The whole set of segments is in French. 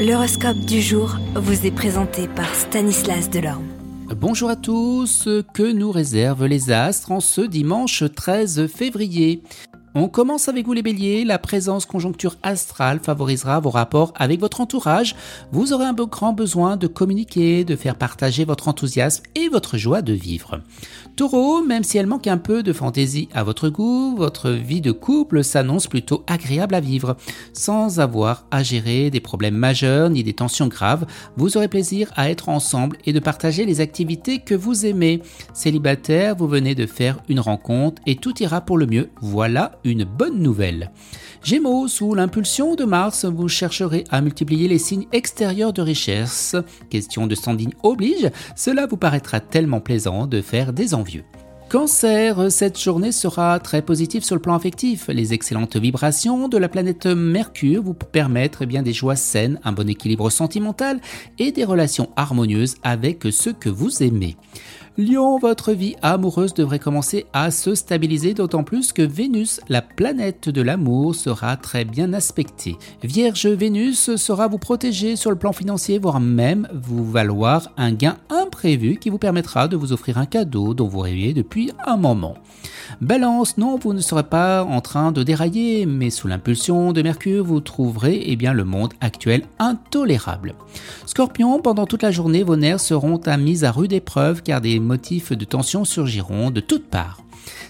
L'horoscope du jour vous est présenté par Stanislas Delorme. Bonjour à tous, que nous réservent les astres en ce dimanche 13 février? On commence avec vous les béliers, la présence conjoncture astrale favorisera vos rapports avec votre entourage, vous aurez un grand besoin de communiquer, de faire partager votre enthousiasme et votre joie de vivre. Taureau, même si elle manque un peu de fantaisie à votre goût, votre vie de couple s'annonce plutôt agréable à vivre. Sans avoir à gérer des problèmes majeurs ni des tensions graves, vous aurez plaisir à être ensemble et de partager les activités que vous aimez. Célibataire, vous venez de faire une rencontre et tout ira pour le mieux. Voilà une bonne nouvelle. Gémeaux, sous l'impulsion de Mars, vous chercherez à multiplier les signes extérieurs de richesse. Question de standing oblige, cela vous paraîtra tellement plaisant de faire des envieux. Cancer, cette journée sera très positive sur le plan affectif. Les excellentes vibrations de la planète Mercure vous permettent eh des joies saines, un bon équilibre sentimental et des relations harmonieuses avec ceux que vous aimez. Lion, votre vie amoureuse devrait commencer à se stabiliser, d'autant plus que Vénus, la planète de l'amour, sera très bien aspectée. Vierge, Vénus sera vous protéger sur le plan financier, voire même vous valoir un gain imprévu qui vous permettra de vous offrir un cadeau dont vous rêviez depuis un moment. Balance, non, vous ne serez pas en train de dérailler, mais sous l'impulsion de Mercure, vous trouverez eh bien, le monde actuel intolérable. Scorpion, pendant toute la journée, vos nerfs seront à mise à rude épreuve car des motifs de tension surgiront de toutes parts.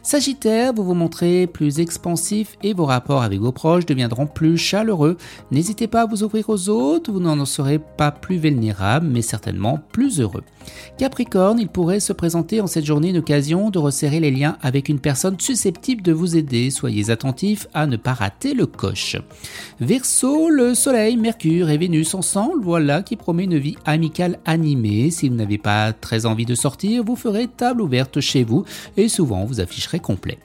Sagittaire, vous vous montrez plus expansif et vos rapports avec vos proches deviendront plus chaleureux. N'hésitez pas à vous ouvrir aux autres, vous n'en serez pas plus vulnérable, mais certainement plus heureux. Capricorne, il pourrait se présenter en cette journée une occasion de resserrer les liens avec une personne susceptible de vous aider. Soyez attentif à ne pas rater le coche. Verseau, le Soleil, Mercure et Vénus ensemble, voilà qui promet une vie amicale animée. Si vous n'avez pas très envie de sortir, vous ferez table ouverte chez vous et souvent vous afficherez complet.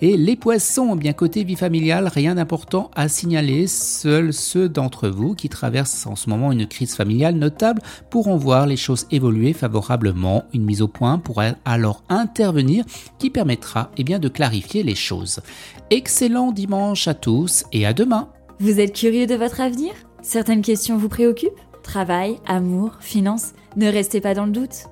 Et les poissons, bien côté vie familiale, rien d'important à signaler. Seuls ceux d'entre vous qui traversent en ce moment une crise familiale notable pourront voir les choses évoluer favorablement. Une mise au point pourrait alors intervenir qui permettra eh de clarifier les choses. Excellent dimanche à tous et à demain. Vous êtes curieux de votre avenir? Certaines questions vous préoccupent? Travail, amour, finances? Ne restez pas dans le doute.